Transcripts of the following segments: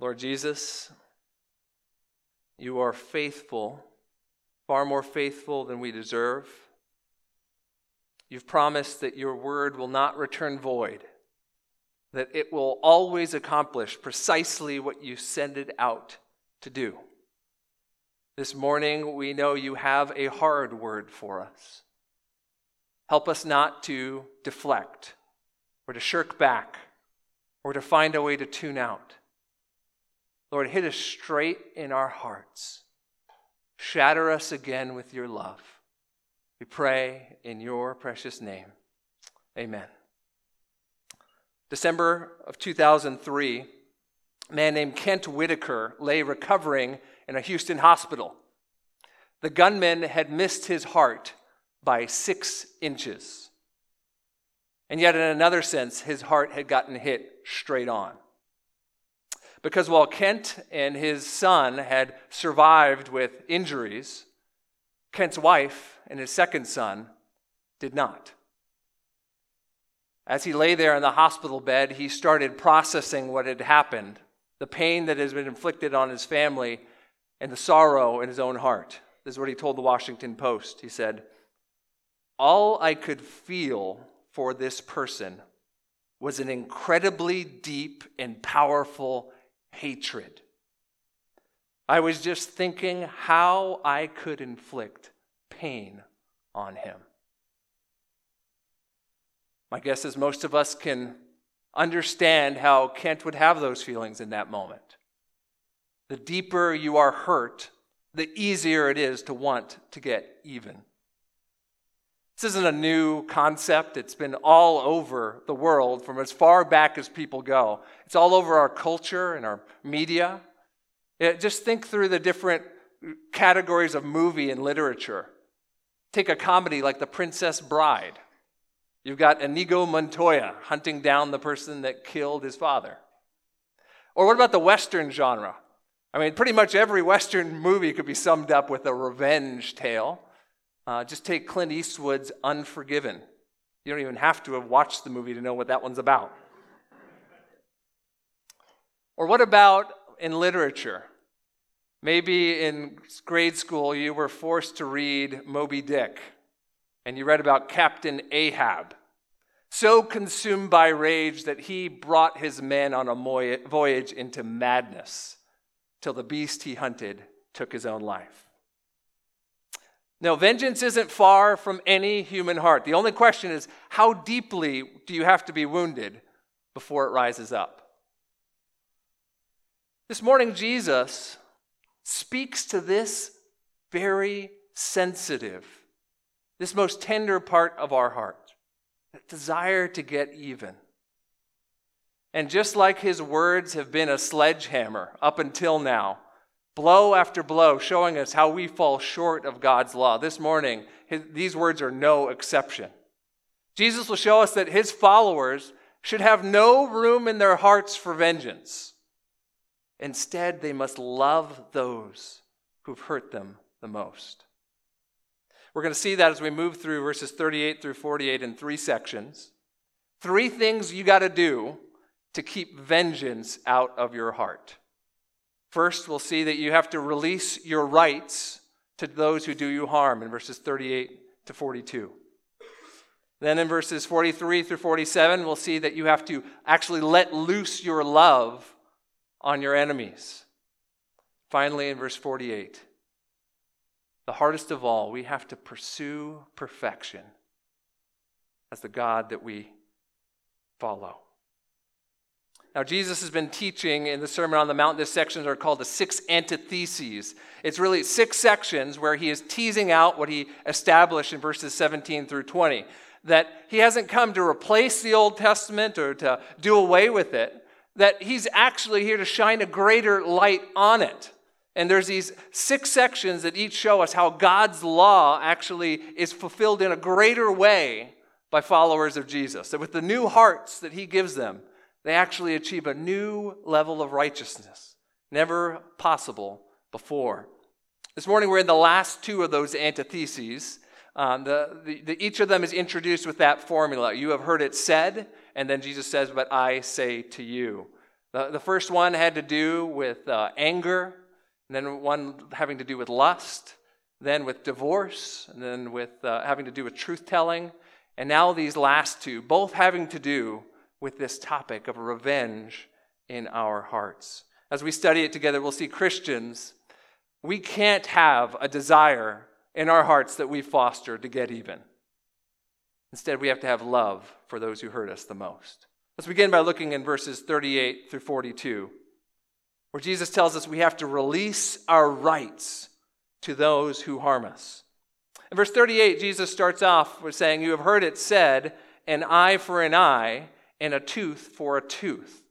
Lord Jesus, you are faithful, far more faithful than we deserve. You've promised that your word will not return void, that it will always accomplish precisely what you send it out to do. This morning, we know you have a hard word for us. Help us not to deflect or to shirk back or to find a way to tune out. Lord, hit us straight in our hearts. Shatter us again with your love. We pray in your precious name. Amen. December of 2003, a man named Kent Whitaker lay recovering in a Houston hospital. The gunman had missed his heart by six inches. And yet, in another sense, his heart had gotten hit straight on. Because while Kent and his son had survived with injuries, Kent's wife and his second son did not. As he lay there in the hospital bed, he started processing what had happened, the pain that has been inflicted on his family, and the sorrow in his own heart. This is what he told the Washington Post. He said, All I could feel for this person was an incredibly deep and powerful hatred. I was just thinking how I could inflict pain on him. My guess is most of us can understand how Kent would have those feelings in that moment. The deeper you are hurt, the easier it is to want to get even. This isn't a new concept. It's been all over the world from as far back as people go. It's all over our culture and our media. It, just think through the different categories of movie and literature. Take a comedy like The Princess Bride. You've got Inigo Montoya hunting down the person that killed his father. Or what about the Western genre? I mean, pretty much every Western movie could be summed up with a revenge tale. Uh, just take Clint Eastwood's Unforgiven. You don't even have to have watched the movie to know what that one's about. Or what about in literature? Maybe in grade school you were forced to read Moby Dick and you read about Captain Ahab, so consumed by rage that he brought his men on a voyage into madness till the beast he hunted took his own life. Now, vengeance isn't far from any human heart. The only question is how deeply do you have to be wounded before it rises up? This morning, Jesus speaks to this very sensitive, this most tender part of our heart, that desire to get even. And just like his words have been a sledgehammer up until now, blow after blow, showing us how we fall short of God's law. This morning, his, these words are no exception. Jesus will show us that his followers should have no room in their hearts for vengeance. Instead, they must love those who've hurt them the most. We're going to see that as we move through verses 38 through 48 in three sections. Three things you got to do to keep vengeance out of your heart. First, we'll see that you have to release your rights to those who do you harm in verses 38 to 42. Then in verses 43 through 47, we'll see that you have to actually let loose your love on your enemies. Finally, in verse 48, the hardest of all, we have to pursue perfection as the God that we follow. Now, Jesus has been teaching in the Sermon on the Mount. These sections are called the six antitheses. It's really six sections where he is teasing out what he established in verses 17 through 20. That he hasn't come to replace the Old Testament or to do away with it, that he's actually here to shine a greater light on it. And there's these six sections that each show us how God's law actually is fulfilled in a greater way by followers of Jesus. That with the new hearts that he gives them, they actually achieve a new level of righteousness, never possible before. This morning, we're in the last two of those antitheses. Um, the, the, the, each of them is introduced with that formula. You have heard it said, and then Jesus says, But I say to you. The, the first one had to do with uh, anger, and then one having to do with lust, then with divorce, and then with uh, having to do with truth telling, and now these last two, both having to do with this topic of revenge in our hearts. As we study it together, we'll see Christians, we can't have a desire in our hearts that we foster to get even. Instead, we have to have love for those who hurt us the most. Let's begin by looking in verses 38 through 42, where Jesus tells us we have to release our rights to those who harm us. In verse 38, Jesus starts off with saying, You have heard it said, an eye for an eye and a tooth for a tooth.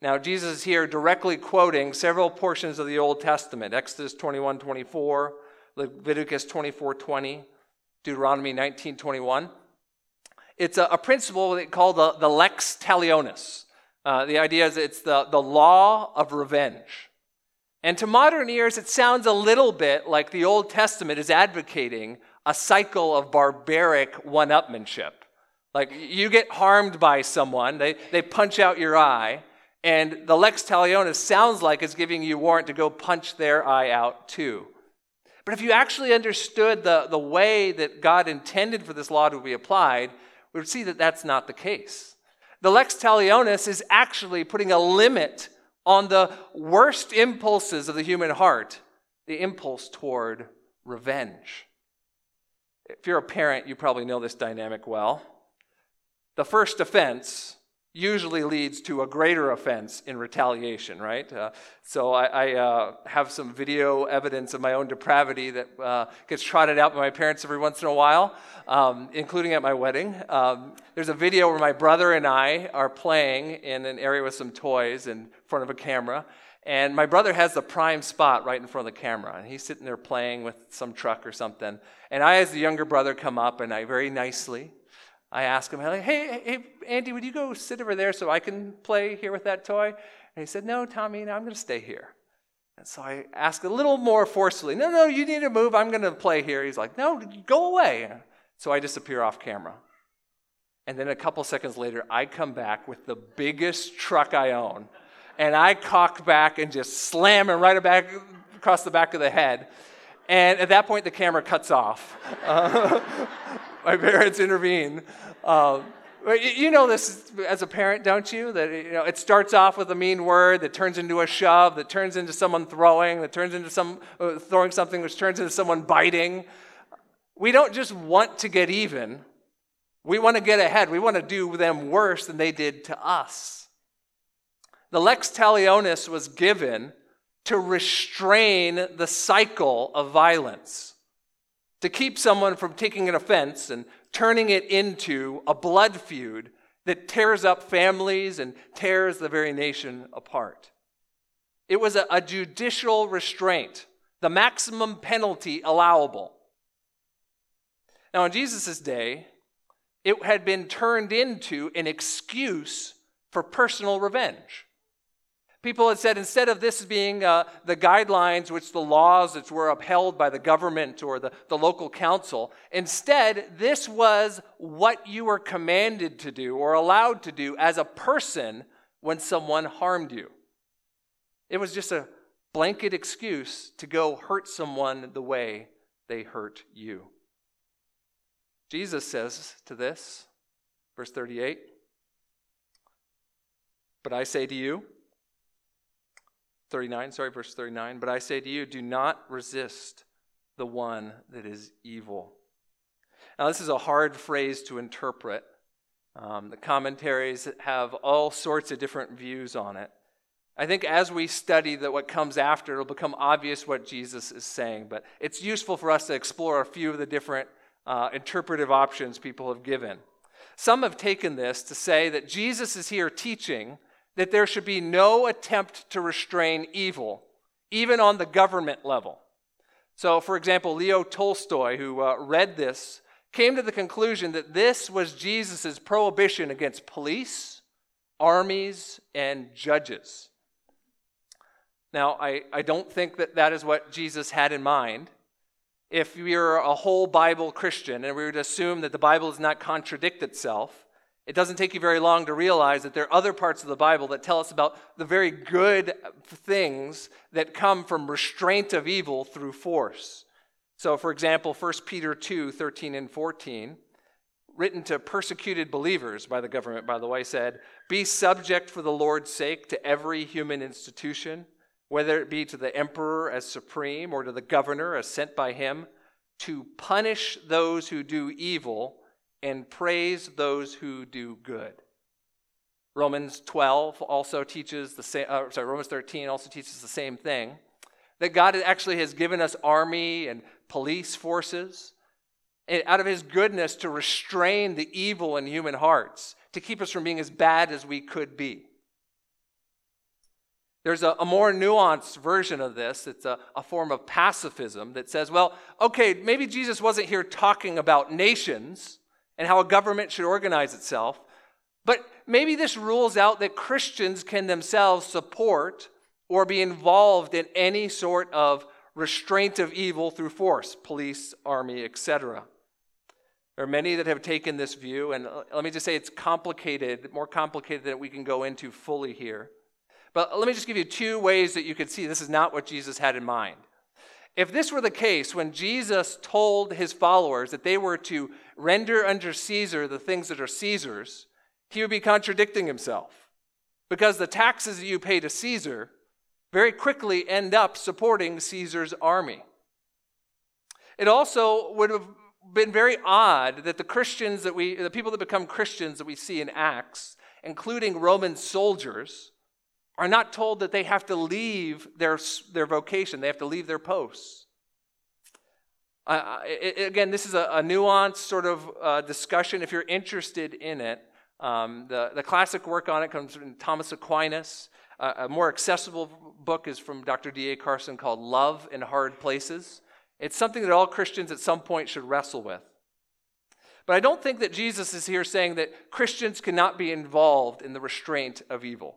Now, Jesus is here directly quoting several portions of the Old Testament Exodus 21 24, Leviticus 24 20, Deuteronomy 19 21. It's a, a principle called the, the lex talionis. Uh, the idea is it's the, the law of revenge. And to modern ears, it sounds a little bit like the Old Testament is advocating a cycle of barbaric one upmanship. Like you get harmed by someone, they, they punch out your eye, and the lex talionis sounds like it's giving you warrant to go punch their eye out too. But if you actually understood the, the way that God intended for this law to be applied, we would see that that's not the case. The lex talionis is actually putting a limit on the worst impulses of the human heart, the impulse toward revenge. If you're a parent, you probably know this dynamic well. The first offense usually leads to a greater offense in retaliation, right? Uh, so I, I uh, have some video evidence of my own depravity that uh, gets trotted out by my parents every once in a while, um, including at my wedding. Um, there's a video where my brother and I are playing in an area with some toys in front of a camera. And my brother has the prime spot right in front of the camera. And he's sitting there playing with some truck or something. And I, as the younger brother, come up and I very nicely I ask him, like, hey, hey, Andy, would you go sit over there so I can play here with that toy? And he said, no, Tommy, no, I'm going to stay here. And so I ask a little more forcefully, no, no, you need to move. I'm going to play here. He's like, no, go away. So I disappear off camera. And then a couple seconds later, I come back with the biggest truck I own. And I cock back and just slam him right back across the back of the head. And at that point, the camera cuts off. Uh, my parents intervene. Um, you know this as a parent, don't you? That you know, it starts off with a mean word that turns into a shove, that turns into someone throwing, that turns into some uh, throwing something, which turns into someone biting. We don't just want to get even. We want to get ahead. We want to do them worse than they did to us. The lex talionis was given to restrain the cycle of violence to keep someone from taking an offense and turning it into a blood feud that tears up families and tears the very nation apart. It was a, a judicial restraint, the maximum penalty allowable. Now, in Jesus' day, it had been turned into an excuse for personal revenge. People had said instead of this being uh, the guidelines, which the laws that were upheld by the government or the, the local council, instead, this was what you were commanded to do or allowed to do as a person when someone harmed you. It was just a blanket excuse to go hurt someone the way they hurt you. Jesus says to this, verse 38, But I say to you, 39, sorry, verse 39. But I say to you, do not resist the one that is evil. Now, this is a hard phrase to interpret. Um, the commentaries have all sorts of different views on it. I think as we study that what comes after, it'll become obvious what Jesus is saying. But it's useful for us to explore a few of the different uh, interpretive options people have given. Some have taken this to say that Jesus is here teaching that there should be no attempt to restrain evil, even on the government level. So, for example, Leo Tolstoy, who uh, read this, came to the conclusion that this was Jesus' prohibition against police, armies, and judges. Now, I, I don't think that that is what Jesus had in mind. If you're a whole Bible Christian and we would assume that the Bible does not contradict itself, It doesn't take you very long to realize that there are other parts of the Bible that tell us about the very good things that come from restraint of evil through force. So, for example, 1 Peter 2 13 and 14, written to persecuted believers by the government, by the way, said, Be subject for the Lord's sake to every human institution, whether it be to the emperor as supreme or to the governor as sent by him, to punish those who do evil and praise those who do good. Romans 12 also teaches the same, uh, sorry, Romans 13 also teaches the same thing that God actually has given us army and police forces out of his goodness to restrain the evil in human hearts, to keep us from being as bad as we could be. There's a, a more nuanced version of this. It's a, a form of pacifism that says, well, okay, maybe Jesus wasn't here talking about nations and how a government should organize itself. But maybe this rules out that Christians can themselves support or be involved in any sort of restraint of evil through force, police, army, etc. There are many that have taken this view, and let me just say it's complicated, more complicated than we can go into fully here. But let me just give you two ways that you could see this is not what Jesus had in mind. If this were the case, when Jesus told his followers that they were to render unto Caesar the things that are Caesar's, he would be contradicting himself. Because the taxes that you pay to Caesar very quickly end up supporting Caesar's army. It also would have been very odd that the Christians that we, the people that become Christians that we see in Acts, including Roman soldiers, are not told that they have to leave their, their vocation, they have to leave their posts. Uh, it, again, this is a, a nuanced sort of uh, discussion if you're interested in it. Um, the, the classic work on it comes from Thomas Aquinas. Uh, a more accessible book is from Dr. D.A. Carson called Love in Hard Places. It's something that all Christians at some point should wrestle with. But I don't think that Jesus is here saying that Christians cannot be involved in the restraint of evil.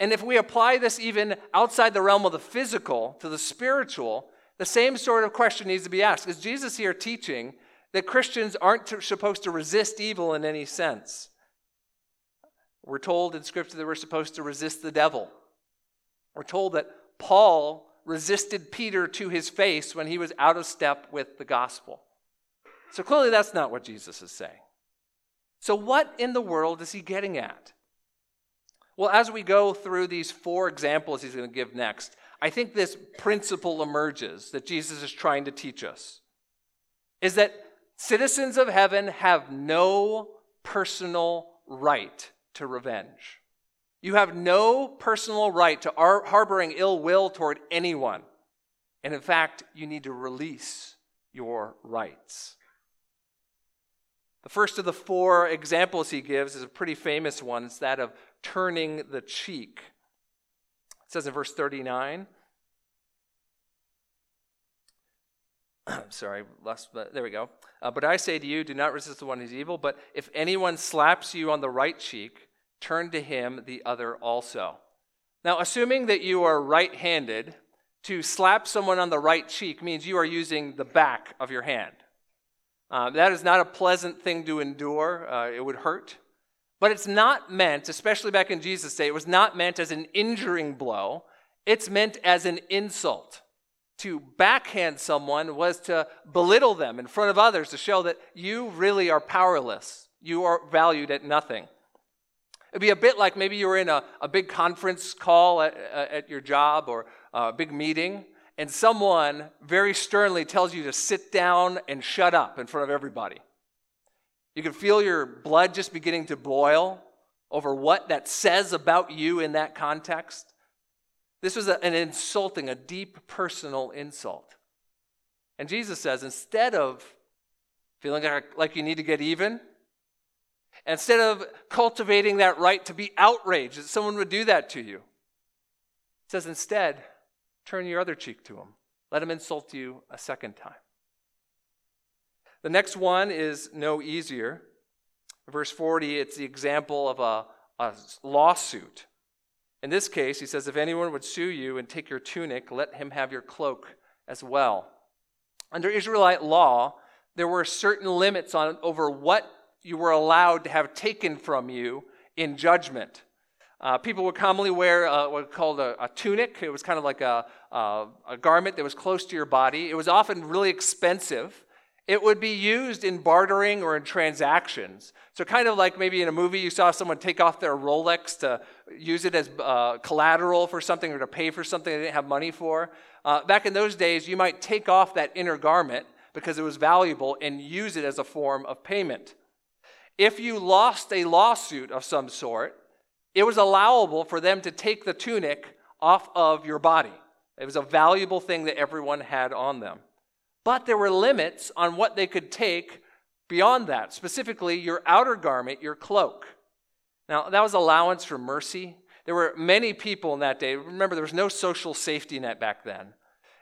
And if we apply this even outside the realm of the physical to the spiritual, the same sort of question needs to be asked. Is Jesus here teaching that Christians aren't supposed to resist evil in any sense? We're told in Scripture that we're supposed to resist the devil. We're told that Paul resisted Peter to his face when he was out of step with the gospel. So clearly, that's not what Jesus is saying. So, what in the world is he getting at? Well, as we go through these four examples he's going to give next, I think this principle emerges that Jesus is trying to teach us is that citizens of heaven have no personal right to revenge. You have no personal right to ar- harboring ill will toward anyone. And in fact, you need to release your rights. The first of the four examples he gives is a pretty famous one. It's that of turning the cheek. It says in verse 39. Sorry, last, there we go. Uh, but I say to you, do not resist the one who's evil, but if anyone slaps you on the right cheek, turn to him the other also. Now, assuming that you are right handed, to slap someone on the right cheek means you are using the back of your hand. Uh, that is not a pleasant thing to endure, uh, it would hurt. But it's not meant, especially back in Jesus' day, it was not meant as an injuring blow. It's meant as an insult. To backhand someone was to belittle them in front of others to show that you really are powerless. You are valued at nothing. It'd be a bit like maybe you were in a, a big conference call at, at your job or a big meeting, and someone very sternly tells you to sit down and shut up in front of everybody. You can feel your blood just beginning to boil over what that says about you in that context. This was an insulting, a deep personal insult. And Jesus says instead of feeling like you need to get even, instead of cultivating that right to be outraged that someone would do that to you, he says instead, turn your other cheek to him. Let him insult you a second time. The next one is no easier. Verse 40, it's the example of a, a lawsuit. In this case, he says, If anyone would sue you and take your tunic, let him have your cloak as well. Under Israelite law, there were certain limits on over what you were allowed to have taken from you in judgment. Uh, people would commonly wear uh, what called a, a, tunic. It was kind of like a, a, a garment that was close to your body. It was often really expensive. It would be used in bartering or in transactions. So, kind of like maybe in a movie, you saw someone take off their Rolex to use it as uh, collateral for something or to pay for something they didn't have money for. Uh, back in those days, you might take off that inner garment because it was valuable and use it as a form of payment. If you lost a lawsuit of some sort, it was allowable for them to take the tunic off of your body. It was a valuable thing that everyone had on them. But there were limits on what they could take beyond that, specifically your outer garment, your cloak. Now, that was allowance for mercy. There were many people in that day. Remember, there was no social safety net back then.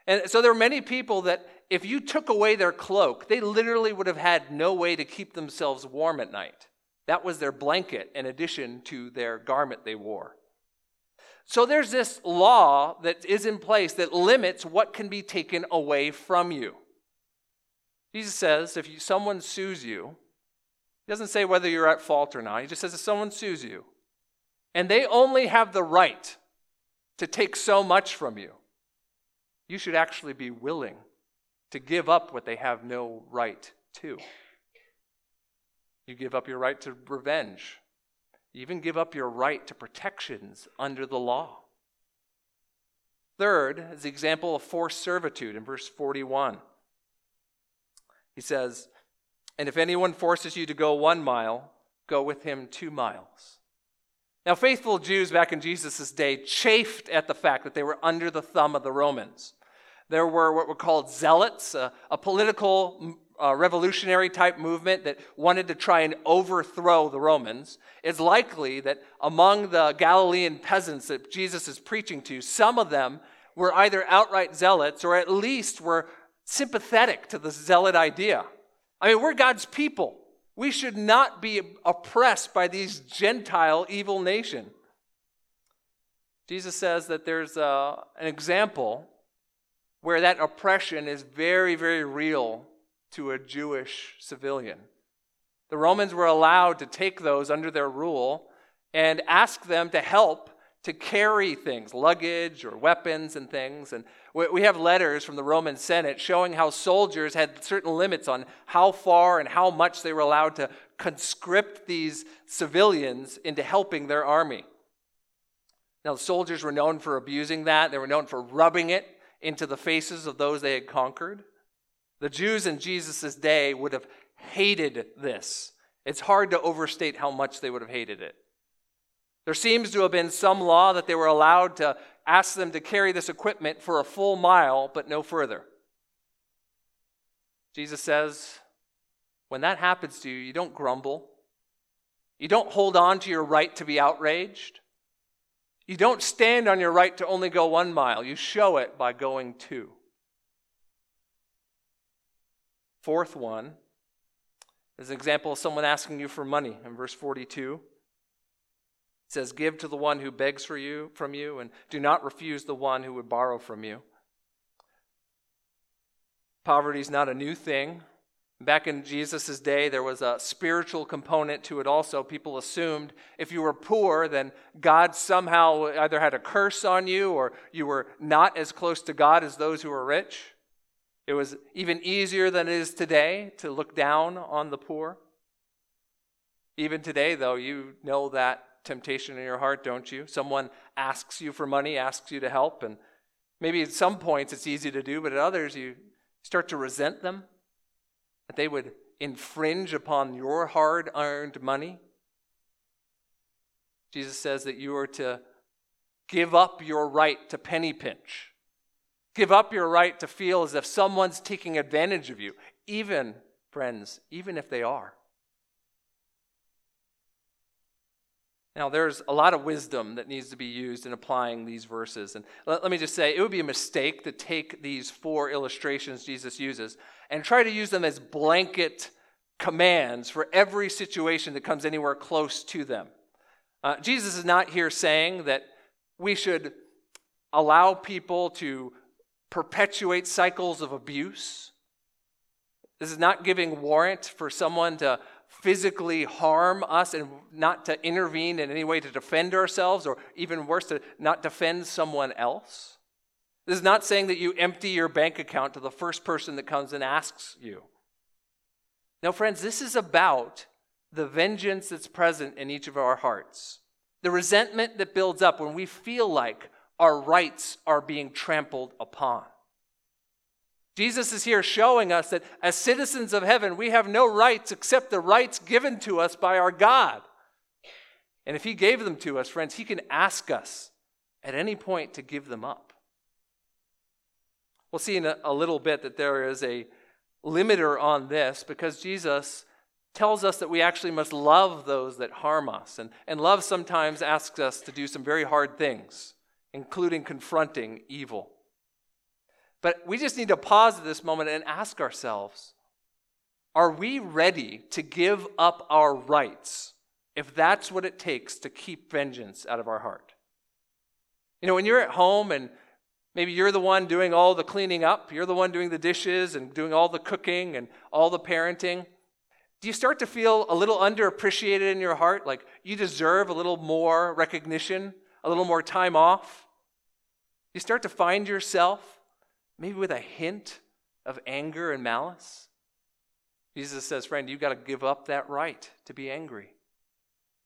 And so there were many people that, if you took away their cloak, they literally would have had no way to keep themselves warm at night. That was their blanket in addition to their garment they wore. So there's this law that is in place that limits what can be taken away from you. Jesus says if you, someone sues you, he doesn't say whether you're at fault or not. He just says if someone sues you, and they only have the right to take so much from you, you should actually be willing to give up what they have no right to. You give up your right to revenge. You even give up your right to protections under the law. Third is the example of forced servitude in verse 41. He says, And if anyone forces you to go one mile, go with him two miles. Now, faithful Jews back in Jesus' day chafed at the fact that they were under the thumb of the Romans. There were what were called zealots, a, a political revolutionary type movement that wanted to try and overthrow the Romans. It's likely that among the Galilean peasants that Jesus is preaching to, some of them were either outright zealots or at least were sympathetic to the zealot idea. I mean, we're God's people. We should not be oppressed by these Gentile evil nation. Jesus says that there's a, uh, an example where that oppression is very, very real to a Jewish civilian. The Romans were allowed to take those under their rule and ask them to help to carry things, luggage or weapons and things. And we have letters from the Roman Senate showing how soldiers had certain limits on how far and how much they were allowed to conscript these civilians into helping their army. Now, the soldiers were known for abusing that, they were known for rubbing it into the faces of those they had conquered. The Jews in Jesus' day would have hated this. It's hard to overstate how much they would have hated it. There seems to have been some law that they were allowed to ask them to carry this equipment for a full mile, but no further. Jesus says, when that happens to you, you don't grumble. You don't hold on to your right to be outraged. You don't stand on your right to only go one mile. You show it by going two. Fourth one is an example of someone asking you for money in verse 42 says, Give to the one who begs for you from you, and do not refuse the one who would borrow from you. Poverty is not a new thing. Back in Jesus' day, there was a spiritual component to it also. People assumed if you were poor, then God somehow either had a curse on you or you were not as close to God as those who were rich. It was even easier than it is today to look down on the poor. Even today, though, you know that temptation in your heart, don't you? Someone asks you for money, asks you to help, and maybe at some points it's easy to do, but at others you start to resent them, that they would infringe upon your hard earned money. Jesus says that you are to give up your right to penny pinch. Give up your right to feel as if someone's taking advantage of you, even, friends, even if they are. Now, there's a lot of wisdom that needs to be used in applying these verses. And let, let, me just say, it would be a mistake to take these four illustrations Jesus uses and try to use them as blanket commands for every situation that comes anywhere close to them. Uh, Jesus is not here saying that we should allow people to perpetuate cycles of abuse. This is not giving warrant for someone to physically harm us and not to intervene in any way to defend ourselves, or even worse, to not defend someone else. This is not saying that you empty your bank account to the first person that comes and asks you. Now, friends, this is about the vengeance that's present in each of our hearts, the resentment that builds up when we feel like our rights are being trampled upon. Jesus is here showing us that as citizens of heaven, we have no rights except the rights given to us by our God. And if He gave them to us, friends, He can ask us at any point to give them up. We'll see in a, a little bit that there is a limiter on this because Jesus tells us that we actually must love those that harm us. And, and love sometimes asks us to do some very hard things, including confronting evil. But we just need to pause at this moment and ask ourselves are we ready to give up our rights if that's what it takes to keep vengeance out of our heart? You know, when you're at home and maybe you're the one doing all the cleaning up, you're the one doing the dishes and doing all the cooking and all the parenting, do you start to feel a little underappreciated in your heart? Like you deserve a little more recognition, a little more time off? You start to find yourself maybe with a hint of anger and malice. Jesus says, friend, you've got to give up that right to be angry.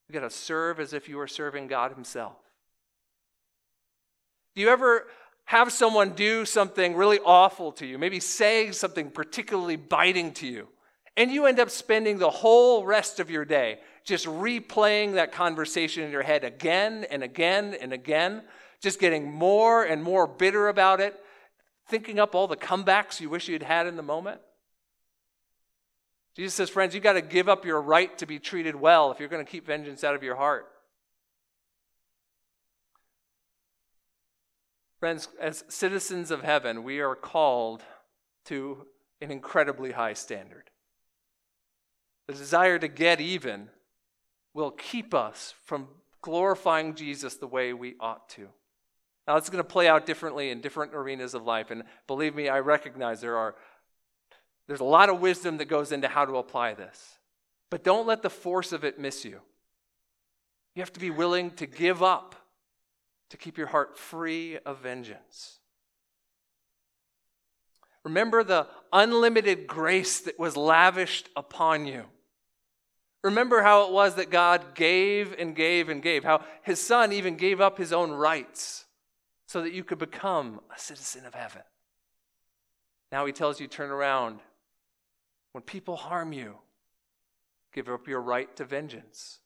You've got to serve as if you were serving God Himself. Do you ever have someone do something really awful to you, maybe say something particularly biting to you, and you end up spending the whole rest of your day just replaying that conversation in your head again and again and again, just getting more and more bitter about it, thinking up all the comebacks you wish you'd had in the moment? Jesus says, friends, you've got to give up your right to be treated well if you're going to keep vengeance out of your heart. Friends, as citizens of heaven, we are called to an incredibly high standard. The desire to get even will keep us from glorifying Jesus the way we ought to. Now, it's going to play out differently in different arenas of life. And believe me, I recognize there are, there's a lot of wisdom that goes into how to apply this. But don't let the force of it miss you. You have to be willing to give up to keep your heart free of vengeance. Remember the unlimited grace that was lavished upon you. Remember how it was that God gave and gave and gave, how his son even gave up his own rights so that you could become a citizen of heaven. Now he tells you turn around. When people harm you, give up your right to vengeance.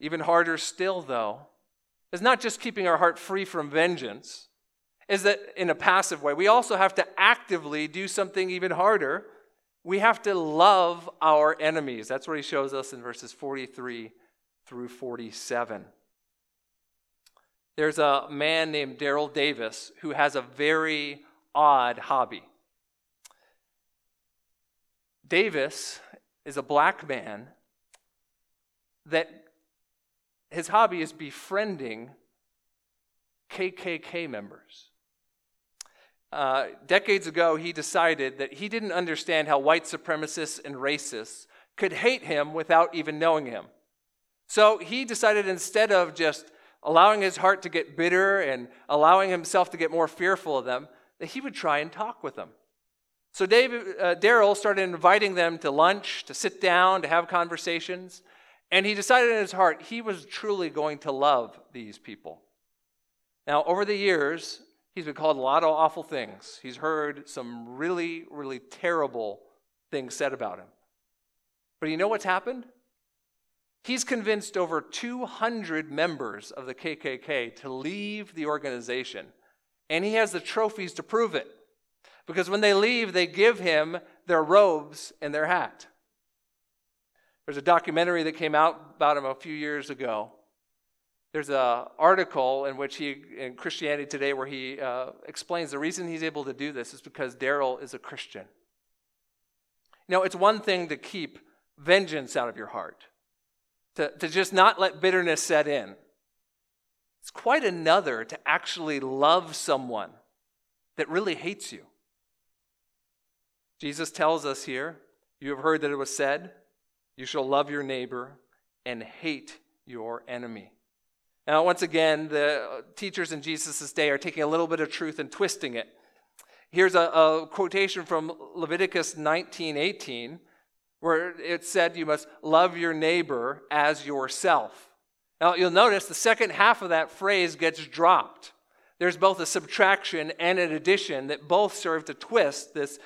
Even harder still, though, is not just keeping our heart free from vengeance, is that in a passive way. We also have to actively do something even harder. We have to love our enemies. That's what he shows us in verses 43 through 47. There's a man named Daryl Davis who has a very odd hobby. Davis is a black man that his hobby is befriending KKK members. Uh, decades ago, he decided that he didn't understand how white supremacists and racists could hate him without even knowing him. So he decided instead of just allowing his heart to get bitter and allowing himself to get more fearful of them, that he would try and talk with them. So David, uh, Daryl started inviting them to lunch, to sit down, to have conversations, and he decided in his heart he was truly going to love these people. Now, over the years, he's been called a lot of awful things. He's heard some really, really terrible things said about him. But you know what's happened? He's convinced over 200 members of the KKK to leave the organization, and he has the trophies to prove it. Because when they leave, they give him their robes and their hat. There's a documentary that came out about him a few years ago. There's an article in which he, in Christianity Today, where he uh, explains the reason he's able to do this is because Daryl is a Christian. Know, it's one thing to keep vengeance out of your heart to, to just not let bitterness set in. It's quite another to actually love someone that really hates you. Jesus tells us here You have heard that it was said, You shall love your neighbor and hate your enemy. Now, once again, the teachers in Jesus' day are taking a little bit of truth and twisting it. Here's a, a quotation from Leviticus 19:18, where it said, You must love your neighbor as yourself. Now, you'll notice the second half of that phrase gets dropped. There's both a subtraction and an addition that both serve to twist this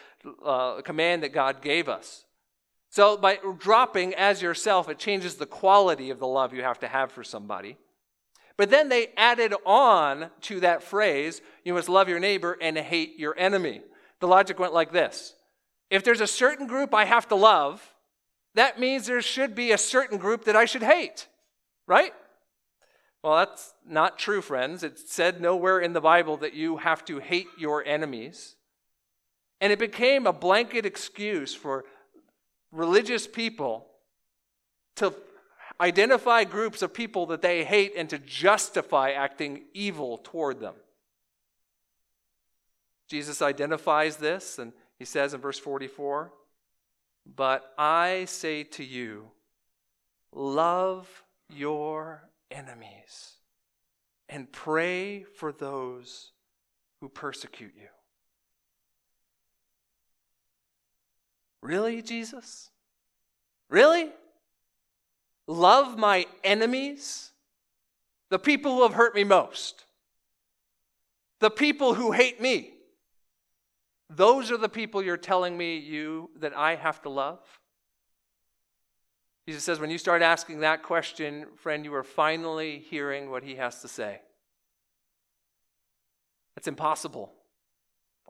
uh, command that God gave us. So, by dropping as yourself, it changes the quality of the love you have to have for somebody. But then they added on to that phrase, you must love your neighbor and hate your enemy. The logic went like this If there's a certain group I have to love, that means there should be a certain group that I should hate, right? Well, that's not true, friends. It's said nowhere in the Bible that you have to hate your enemies. And it became a blanket excuse for religious people to identify groups of people that they hate and to justify acting evil toward them. Jesus identifies this, and he says in verse 44 But I say to you, love your enemies and pray for those who persecute you. Really, Jesus? Really? Love my enemies? The people who have hurt me most. The people who hate me. Those are the people you're telling me you that I have to love? Jesus says, when you start asking that question, friend, you are finally hearing what he has to say. It's impossible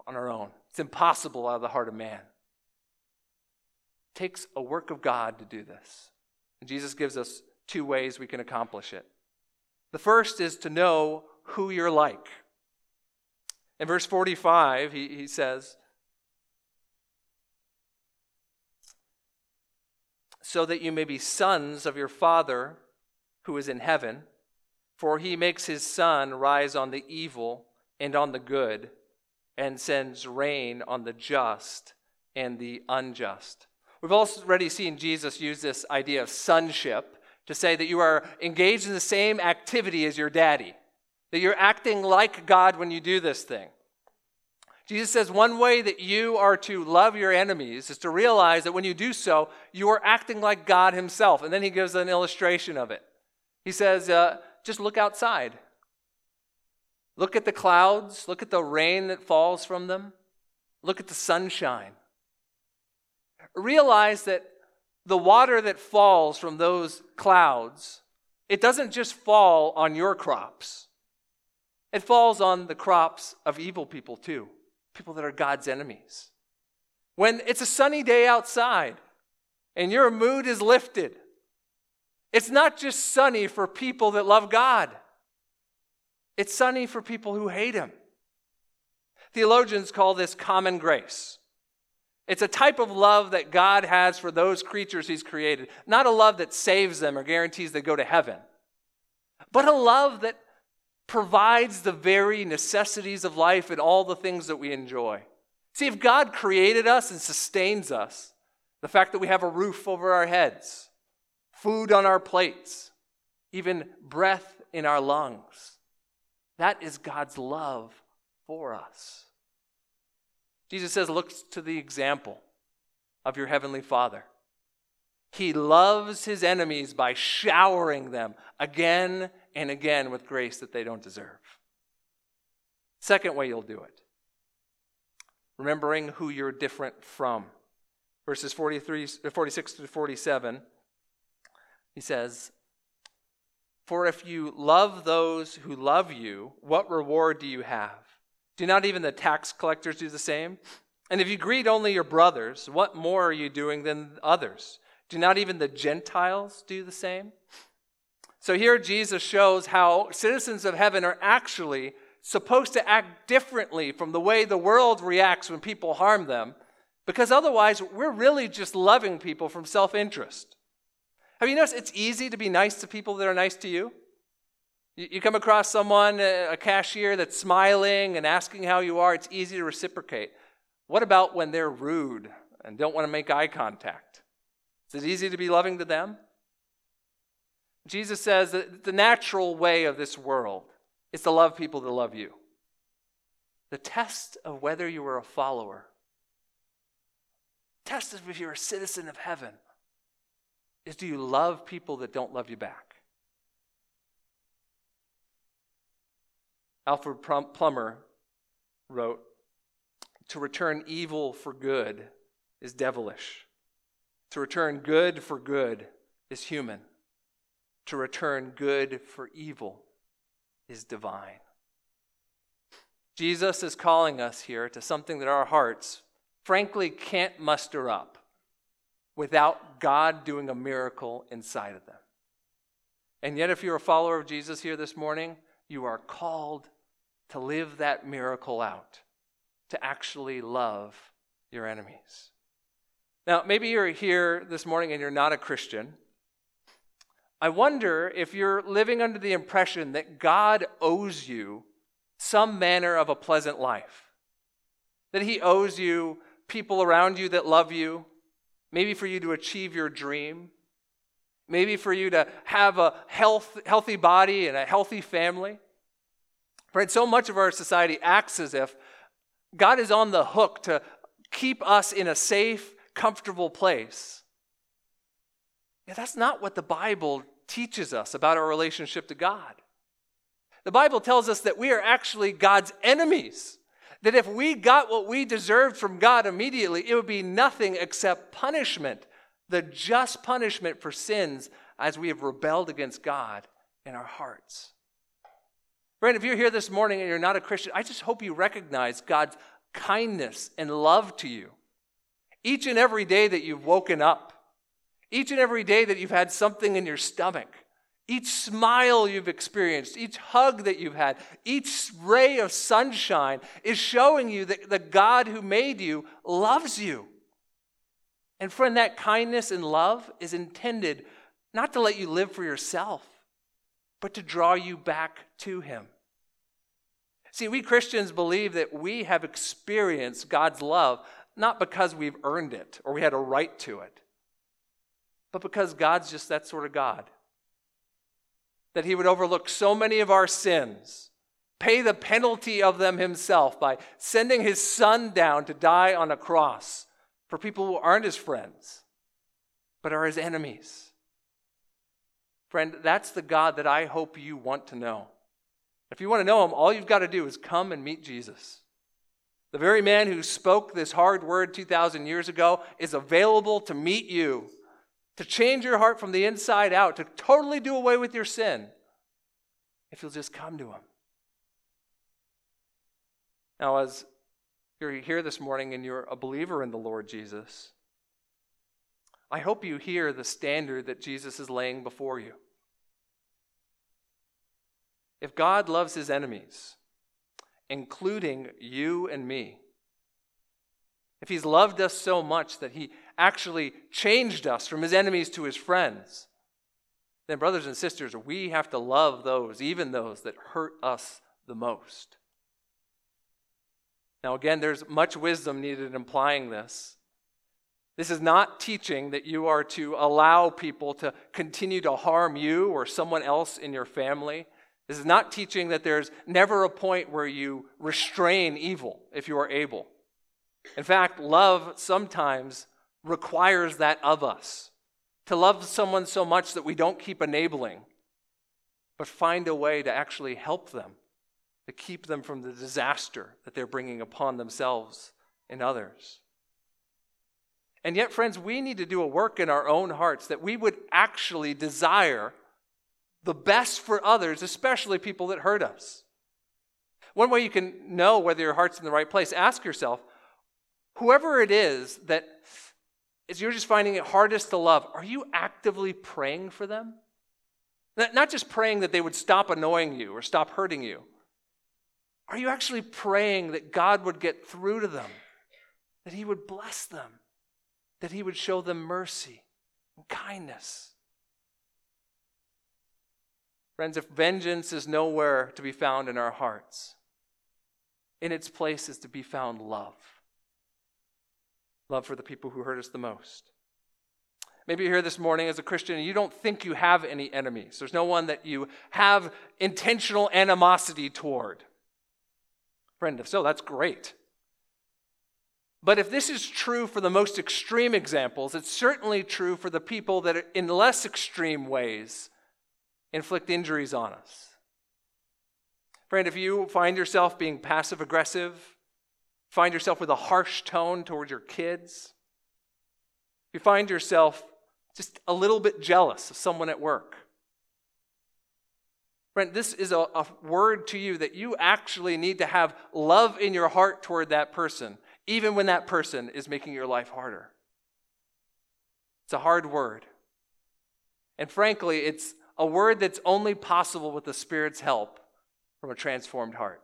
on our own, it's impossible out of the heart of man. It takes a work of God to do this. And Jesus gives us two ways we can accomplish it. The first is to know who you're like. In verse 45, he, he says, so that you may be sons of your Father who is in heaven. For he makes his sun rise on the evil and on the good, and sends rain on the just and the unjust. We've already seen Jesus use this idea of sonship to say that you are engaged in the same activity as your daddy, that you're acting like God when you do this thing. Jesus says one way that you are to love your enemies is to realize that when you do so, you are acting like God Himself. And then He gives an illustration of it. He says, uh, just look outside. Look at the clouds, look at the rain that falls from them, look at the sunshine. Realize that the water that falls from those clouds, it doesn't just fall on your crops. It falls on the crops of evil people too people that are God's enemies. When it's a sunny day outside and your mood is lifted, it's not just sunny for people that love God, it's sunny for people who hate Him. Theologians call this common grace. It's a type of love that God has for those creatures He's created. Not a love that saves them or guarantees they go to heaven, but a love that provides the very necessities of life and all the things that we enjoy. See, if God created us and sustains us, the fact that we have a roof over our heads, food on our plates, even breath in our lungs, that is God's love for us. Jesus says, Look to the example of your heavenly Father. He loves his enemies by showering them again and again with grace that they don't deserve. Second way you'll do it remembering who you're different from. Verses 43, uh, 46 to 47, he says, For if you love those who love you, what reward do you have? Do not even the tax collectors do the same? And if you greet only your brothers, what more are you doing than others? Do not even the Gentiles do the same? So here Jesus shows how citizens of heaven are actually supposed to act differently from the way the world reacts when people harm them, because otherwise we're really just loving people from self interest. Have you noticed it's easy to be nice to people that are nice to you? You come across someone, a cashier that's smiling and asking how you are, it's easy to reciprocate. What about when they're rude and don't want to make eye contact. Is it easy to be loving to them? Jesus says that the natural way of this world is to love people that love you. The test of whether you are a follower, test of if you're a citizen of heaven, is do you love people that don't love you back? Alfred Plummer wrote, To return evil for good is devilish. To return good for good is human. To return good for evil is divine. Jesus is calling us here to something that our hearts, frankly, can't muster up without God doing a miracle inside of them. And yet, if you're a follower of Jesus here this morning, you are called to live that miracle out, to actually love your enemies. Now, maybe you're here this morning and you're not a Christian. I wonder if you're living under the impression that God owes you some manner of a pleasant life, that He owes you people around you that love you, maybe for you to achieve your dream, maybe for you to have a health, healthy body and a healthy family. Right? So much of our society acts as if God is on the hook to keep us in a safe, comfortable place. Yeah, that's not what the Bible teaches us about our relationship to God. The Bible tells us that we are actually God's enemies. That if we got what we deserved from God immediately, it would be nothing except punishment, the just punishment for sins as we have rebelled against God in our hearts. Friend, if you're here this morning and you're not a Christian, I just hope you recognize God's kindness and love to you. Each and every day that you've woken up, each and every day that you've had something in your stomach, each smile you've experienced, each hug that you've had, each ray of sunshine is showing you that the God who made you loves you. And friend, that kindness and love is intended not to let you live for yourself, but to draw you back to Him. See, we Christians believe that we have experienced God's love not because we've earned it or we had a right to it, but because God's just that sort of God. That He would overlook so many of our sins, pay the penalty of them Himself by sending His Son down to die on a cross for people who aren't His friends, but are His enemies. Friend, that's the God that I hope you want to know. If you want to know him, all you've got to do is come and meet Jesus. The very man who spoke this hard word 2,000 years ago is available to meet you, to change your heart from the inside out, to totally do away with your sin, if you'll just come to him. Now, as you're here this morning and you're a believer in the Lord Jesus, I hope you hear the standard that Jesus is laying before you. If God loves his enemies, including you and me, if he's loved us so much that he actually changed us from his enemies to his friends, then, brothers and sisters, we have to love those, even those that hurt us the most. Now, again, there's much wisdom needed in applying this. This is not teaching that you are to allow people to continue to harm you or someone else in your family. This is not teaching that there's never a point where you restrain evil if you are able. In fact, love sometimes requires that of us. To love someone so much that we don't keep enabling, but find a way to actually help them, to keep them from the disaster that they're bringing upon themselves and others. And yet, friends, we need to do a work in our own hearts that we would actually desire the best for others, especially people that hurt us. One way you can know whether your heart's in the right place, ask yourself whoever it is that is you're just finding it hardest to love, are you actively praying for them? Not just praying that they would stop annoying you or stop hurting you. Are you actually praying that God would get through to them, that He would bless them, that He would show them mercy and kindness? Friends, if vengeance is nowhere to be found in our hearts, in its place is to be found love. Love for the people who hurt us the most. Maybe you're here this morning as a Christian and you don't think you have any enemies. There's no one that you have intentional animosity toward. Friend, if so, that's great. But if this is true for the most extreme examples, it's certainly true for the people that, in less extreme ways, inflict injuries on us. Friend, if you find yourself being passive aggressive, find yourself with a harsh tone towards your kids, if you find yourself just a little bit jealous of someone at work, Friend, this is a, a, word to you that you actually need to have love in your heart toward that person even when that person is making your life harder. It's a hard word. And frankly, it's a word that's only possible with the Spirit's help from a transformed heart.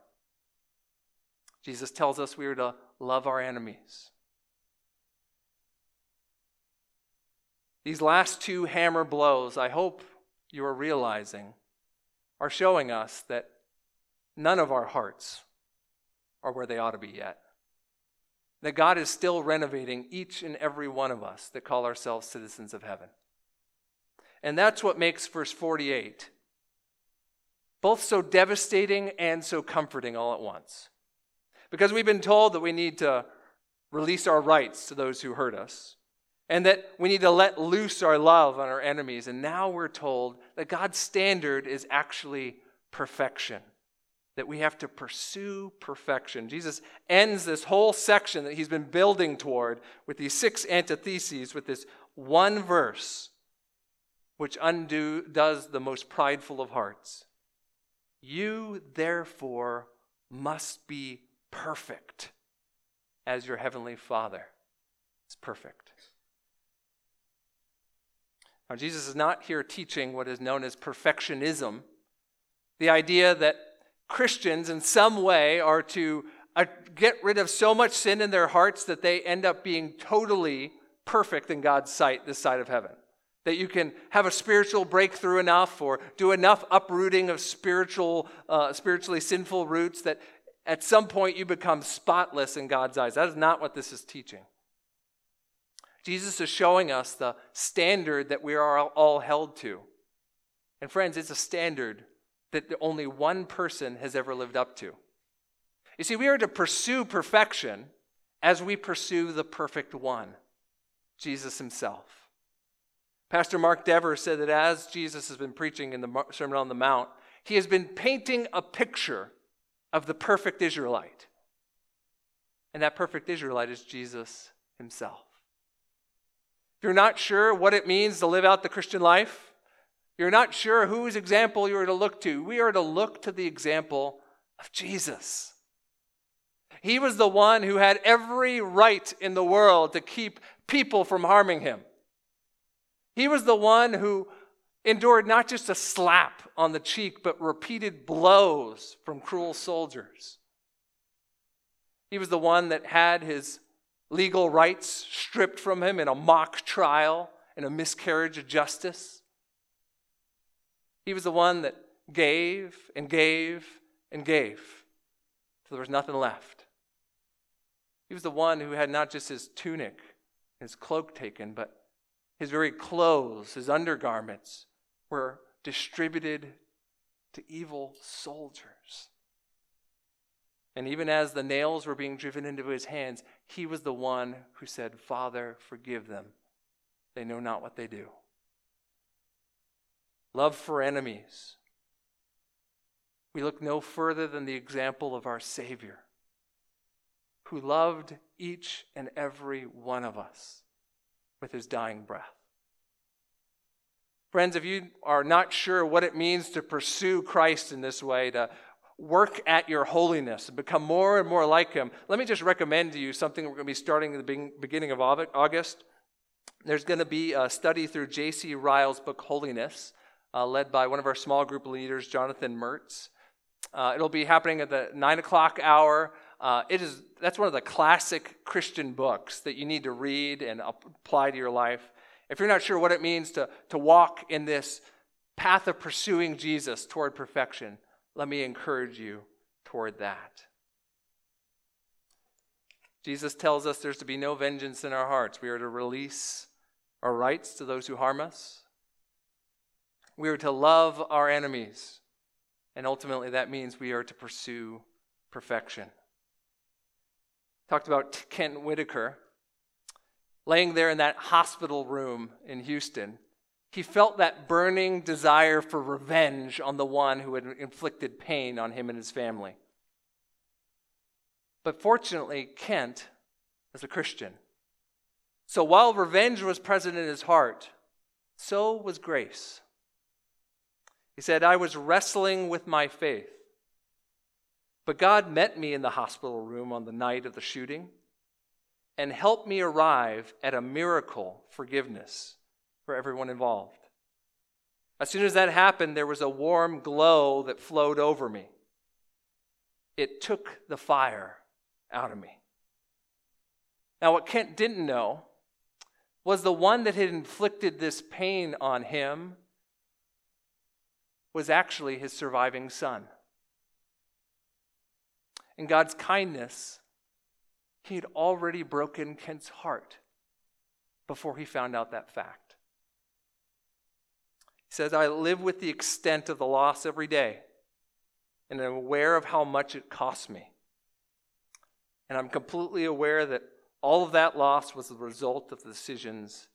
Jesus tells us we are to love our enemies. These last two hammer blows, I hope you are realizing, are showing us that none of our hearts are where they ought to be yet that God is still renovating each and every one of us that call ourselves citizens of heaven. And that's what makes verse 48 both so devastating and so comforting all at once. Because we've been told that we need to release our rights to those who hurt us, and that we need to let loose our love on our enemies. And now we're told that God's standard is actually perfection that we have to pursue perfection. Jesus ends this whole section that he's been building toward with these six antitheses, with this one verse, which undo does the most prideful of hearts. You, therefore, must be perfect as your heavenly Father is perfect. Now, Jesus is not here teaching what is known as perfectionism, the idea that Christians in some way are to uh, get rid of so much sin in their hearts that they end up being totally perfect in God's sight this side of heaven. That you can have a spiritual breakthrough enough or do enough uprooting of spiritual, uh, spiritually sinful roots that at some point you become spotless in God's eyes. That is not what this is teaching. Jesus is showing us the standard that we are all held to. And friends, it's a standard that only one person has ever lived up to. You see, we are to pursue perfection as we pursue the perfect one, Jesus himself. Pastor Mark Dever said that as Jesus has been preaching in the Sermon on the Mount, he has been painting a picture of the perfect Israelite. And that perfect Israelite is Jesus himself. If you're not sure what it means to live out the Christian life, you're not sure whose example you are to look to. We are to look to the example of Jesus. He was the one who had every right in the world to keep people from harming him. He was the one who endured not just a slap on the cheek, but repeated blows from cruel soldiers. He was the one that had his legal rights stripped from him in a mock trial, in a miscarriage of justice. He was the one that gave and gave and gave till there was nothing left. He was the one who had not just his tunic, his cloak taken, but his very clothes, his undergarments were distributed to evil soldiers. And even as the nails were being driven into his hands, he was the one who said, Father, forgive them. They know not what they do love for enemies. We look no further than the example of our Savior, who loved each and every one of us with his dying breath. Friends, if you are not sure what it means to pursue Christ in this way, to work at your holiness and become more and more like Him, let me just recommend to you something we're going to be starting at the beginning of August. There's going to be a study through J.C. Ryle's book, Holiness uh, led by one of our small group leaders, Jonathan Mertz. Uh, it'll be happening at the nine o'clock hour. Uh, it is that's one of the classic Christian books that you need to read and apply to your life. If you're not sure what it means to, to walk in this path of pursuing Jesus toward perfection, let me encourage you toward that. Jesus tells us there's to be no vengeance in our hearts. We are to release our rights to those who harm us. We are to love our enemies. And ultimately, that means we are to pursue perfection. Talked about Kent Whitaker laying there in that hospital room in Houston. He felt that burning desire for revenge on the one who had inflicted pain on him and his family. But fortunately, Kent was a Christian. So while revenge was present in his heart, so was grace. He said, I was wrestling with my faith. But God met me in the hospital room on the night of the shooting and helped me arrive at a miracle forgiveness for everyone involved. As soon as that happened, there was a warm glow that flowed over me. It took the fire out of me. Now, what Kent didn't know was the one that had inflicted this pain on him was actually his surviving son. In God's kindness, he had already broken Kent's heart before he found out that fact. He says, I live with the extent of the loss every day and I'm aware of how much it cost me. And I'm completely aware that all of that loss was the result of the decisions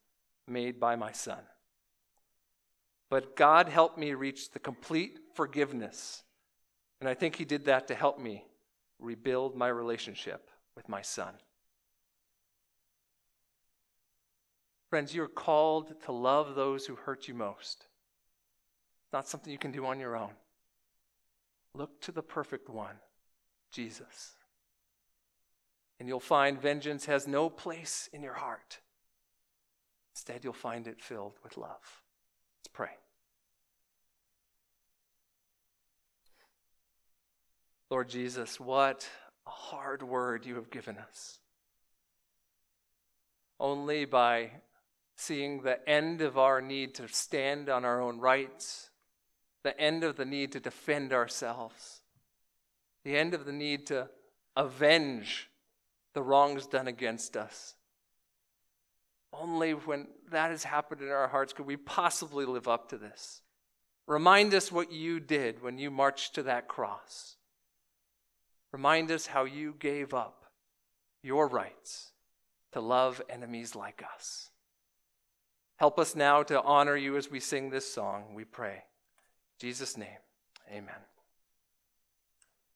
made by my son. But God helped me reach the complete forgiveness. And I think He did that to help me rebuild my relationship with my son. Friends, you're called to love those who hurt you most. It's not something you can do on your own. Look to the perfect one, Jesus. And you'll find vengeance has no place in your heart. Instead, you'll find it filled with love. Let's pray. Lord Jesus, what a hard word you have given us. Only by seeing the end of our need to stand on our own rights, the end of the need to defend ourselves, the end of the need to avenge the wrongs done against us. Only when that has happened in our hearts could we possibly live up to this. Remind us what you did when you marched to that cross. Remind us how you gave up your rights to love enemies like us. Help us now to honor you as we sing this song, we pray. In Jesus' name, amen.